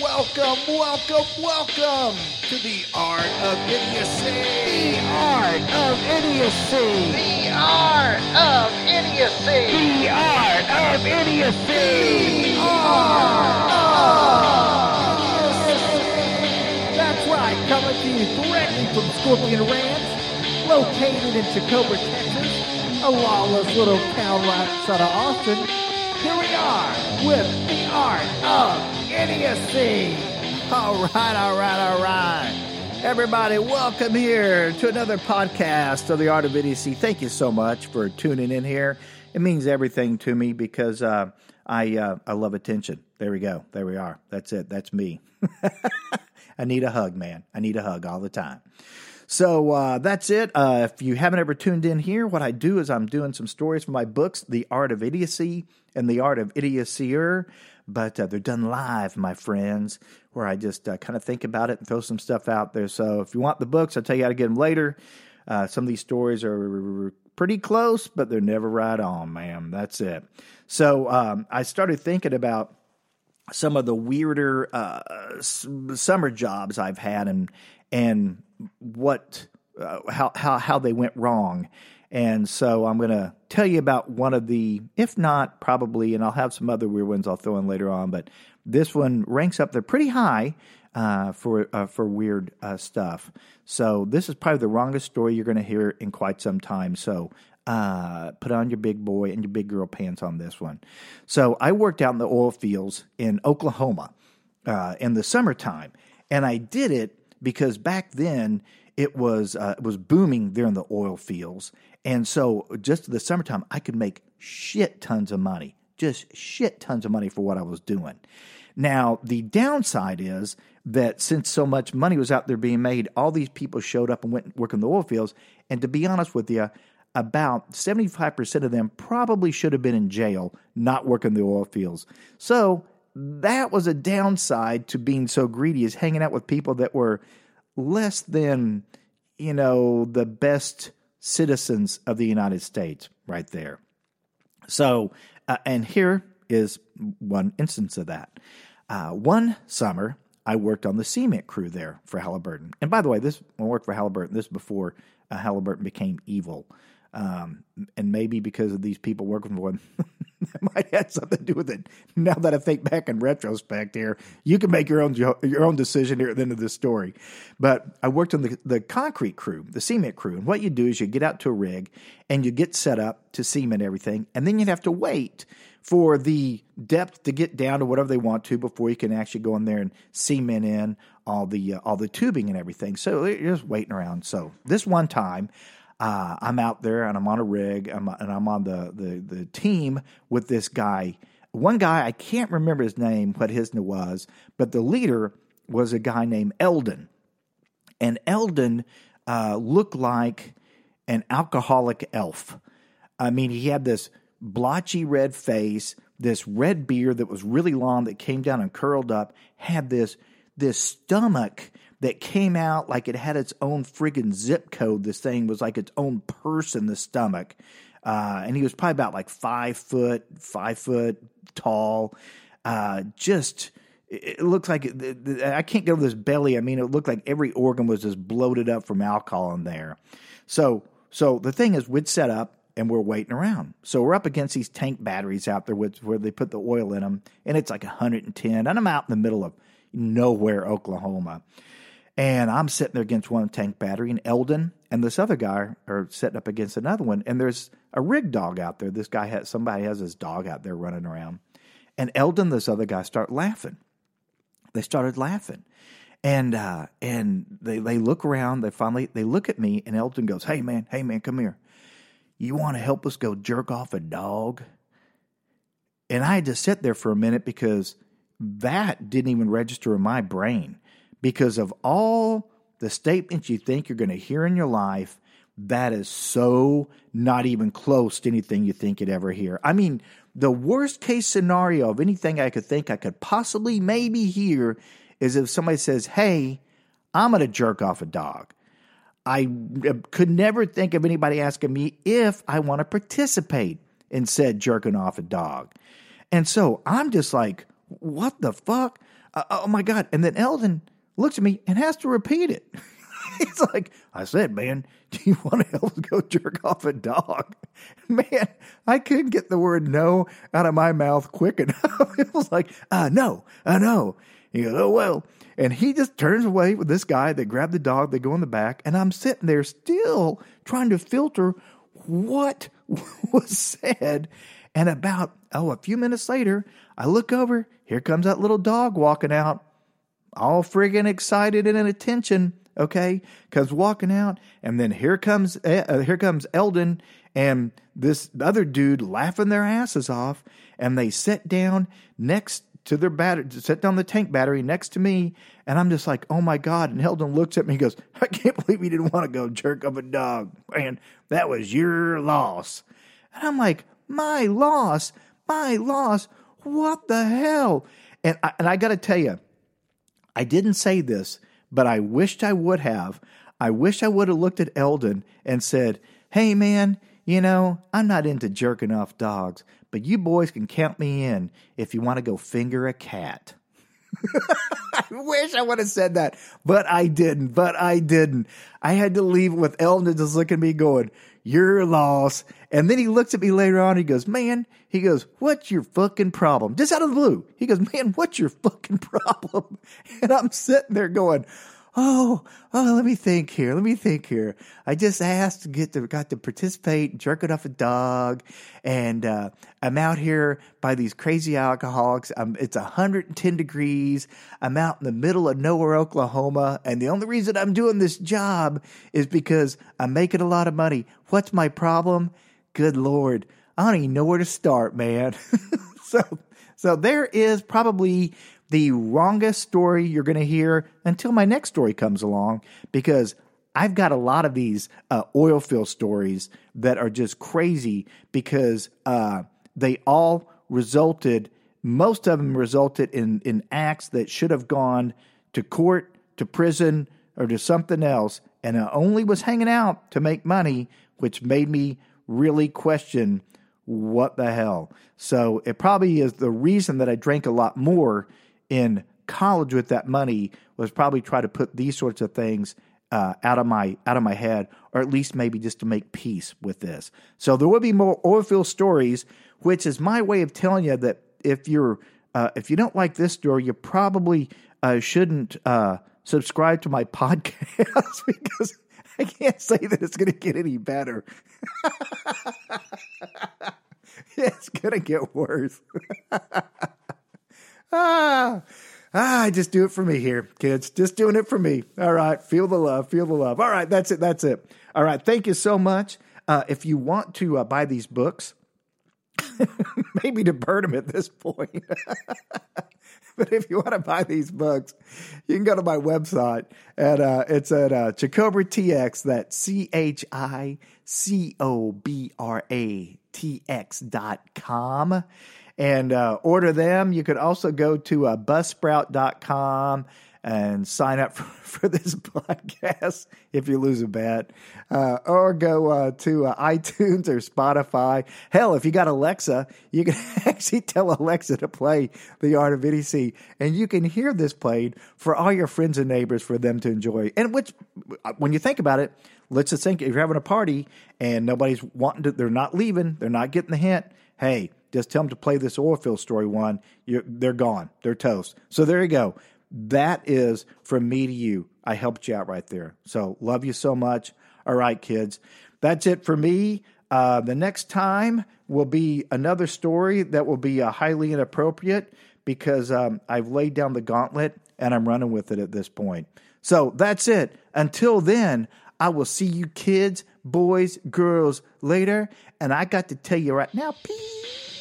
Welcome, welcome, welcome to the Art of Idiocy. The art of idiocy. The art of idiocy. The art of idiocy. That's right, coming to you directly from Scorpion Ranch, located in Tacoma, Texas, a lawless little town right outside of Austin. Here we are with the Art of Idiocy. All right, all right, all right. Everybody, welcome here to another podcast of the Art of Idiocy. Thank you so much for tuning in here. It means everything to me because uh, I uh, I love attention. There we go. There we are. That's it. That's me. I need a hug, man. I need a hug all the time. So uh, that's it. Uh, if you haven't ever tuned in here, what I do is I'm doing some stories from my books, The Art of Idiocy and The Art of Idiocyr. But uh, they're done live, my friends, where I just uh, kind of think about it and throw some stuff out there. So if you want the books, I'll tell you how to get them later. Uh, some of these stories are pretty close, but they're never right on, ma'am. That's it. So um, I started thinking about some of the weirder uh, summer jobs I've had and and what uh, how how how they went wrong. And so I'm going to tell you about one of the, if not probably, and I'll have some other weird ones I'll throw in later on, but this one ranks up there pretty high uh, for uh, for weird uh, stuff. So this is probably the wrongest story you're going to hear in quite some time. So uh, put on your big boy and your big girl pants on this one. So I worked out in the oil fields in Oklahoma uh, in the summertime, and I did it because back then it was uh, it was booming there in the oil fields, and so just the summertime I could make shit tons of money, just shit tons of money for what I was doing. Now the downside is that since so much money was out there being made, all these people showed up and went and worked in the oil fields, and to be honest with you. About 75% of them probably should have been in jail, not working the oil fields. So that was a downside to being so greedy is hanging out with people that were less than you know the best citizens of the United States right there. So uh, and here is one instance of that. Uh, one summer I worked on the cement crew there for Halliburton. And by the way, this I worked for Halliburton this before uh, Halliburton became evil. Um, and maybe because of these people working for him, that might have something to do with it. Now that I think back in retrospect, here you can make your own your own decision here at the end of this story. But I worked on the the concrete crew, the cement crew, and what you do is you get out to a rig and you get set up to cement everything, and then you'd have to wait for the depth to get down to whatever they want to before you can actually go in there and cement in all the uh, all the tubing and everything. So you're just waiting around. So this one time. Uh, I'm out there and I'm on a rig I'm, and I'm on the, the, the team with this guy. One guy, I can't remember his name, what his name was, but the leader was a guy named Eldon. And Eldon uh, looked like an alcoholic elf. I mean, he had this blotchy red face, this red beard that was really long that came down and curled up, had this this stomach that came out like it had its own friggin' zip code. This thing was like its own purse in the stomach. Uh, and he was probably about like five foot, five foot tall. Uh, just, it looked like I can't get over this belly. I mean, it looked like every organ was just bloated up from alcohol in there. So, so the thing is, we'd set up and we're waiting around. So we're up against these tank batteries out there with, where they put the oil in them, and it's like 110. And I'm out in the middle of nowhere, Oklahoma. And I'm sitting there against one tank battery, and Eldon and this other guy are sitting up against another one. And there's a rig dog out there. This guy has somebody has his dog out there running around. And Eldon, this other guy, start laughing. They started laughing. And uh, and they, they look around, they finally they look at me, and Eldon goes, Hey man, hey man, come here. You want to help us go jerk off a dog? And I had to sit there for a minute because that didn't even register in my brain because of all the statements you think you're going to hear in your life. That is so not even close to anything you think you'd ever hear. I mean, the worst case scenario of anything I could think I could possibly maybe hear is if somebody says, Hey, I'm going to jerk off a dog. I could never think of anybody asking me if I want to participate in said jerking off a dog. And so I'm just like, what the fuck? uh, oh my God. And then Eldon looks at me and has to repeat it. He's like, I said, man, do you want to help go jerk off a dog? Man, I couldn't get the word no out of my mouth quick enough. it was like, uh, no, uh, no. He goes, oh, well. And he just turns away with this guy. They grab the dog, they go in the back, and I'm sitting there still trying to filter what was said. And about, oh, a few minutes later, I look over, here comes that little dog walking out, all friggin' excited and in attention okay? Comes walking out and then here comes uh, here comes eldon and this other dude laughing their asses off and they sit down next to their battery sit down the tank battery next to me and i'm just like oh my god and eldon looks at me and goes i can't believe you didn't want to go jerk up a dog man. That was your loss. And i'm like my loss? My loss? What the hell? And I, and I got to tell you I didn't say this, but I wished I would have. I wish I would have looked at Eldon and said, Hey, man, you know, I'm not into jerking off dogs, but you boys can count me in if you want to go finger a cat. I wish I would have said that, but I didn't. But I didn't. I had to leave with Eldon just looking at me going, Your loss. And then he looks at me later on. He goes, Man, he goes, What's your fucking problem? Just out of the blue. He goes, Man, what's your fucking problem? And I'm sitting there going, oh, oh, let me think here. Let me think here. I just asked to get to, got to participate, jerking off a dog, and uh, I'm out here by these crazy alcoholics. It's 110 degrees. I'm out in the middle of nowhere, Oklahoma, and the only reason I'm doing this job is because I'm making a lot of money. What's my problem? Good Lord, I don't even know where to start, man. so, so there is probably the wrongest story you're going to hear until my next story comes along because I've got a lot of these uh, oil field stories that are just crazy because uh, they all resulted, most of them resulted in, in acts that should have gone to court, to prison, or to something else. And I only was hanging out to make money, which made me really question what the hell. So it probably is the reason that I drank a lot more in college with that money was probably try to put these sorts of things uh, out of my out of my head, or at least maybe just to make peace with this. So there will be more oilfield stories, which is my way of telling you that if you're uh, if you don't like this story, you probably uh, shouldn't uh, subscribe to my podcast because I can't say that it's going to get any better. it's going to get worse. ah, ah, just do it for me here, kids. Just doing it for me. All right. Feel the love. Feel the love. All right. That's it. That's it. All right. Thank you so much. Uh, if you want to uh, buy these books, maybe to burn them at this point. but if you want to buy these books, you can go to my website and uh, it's at uh, Chicobra TX. That's C H I C O B R A T X dot com and uh, order them. You could also go to uh, buzzsprout.com and sign up for, for this podcast if you lose a bet, uh, or go uh, to uh, iTunes or Spotify. Hell, if you got Alexa, you can actually tell Alexa to play The Art of Idiocy, and you can hear this played for all your friends and neighbors for them to enjoy. And which, when you think about it, let's just think if you're having a party and nobody's wanting to, they're not leaving, they're not getting the hint. Hey, just tell them to play this oil field story one. You're, they're gone. They're toast. So there you go. That is from me to you. I helped you out right there. So love you so much. All right, kids. That's it for me. Uh, the next time will be another story that will be uh, highly inappropriate because um, I've laid down the gauntlet and I'm running with it at this point. So that's it. Until then, I will see you kids, boys, girls later. And I got to tell you right now, peace.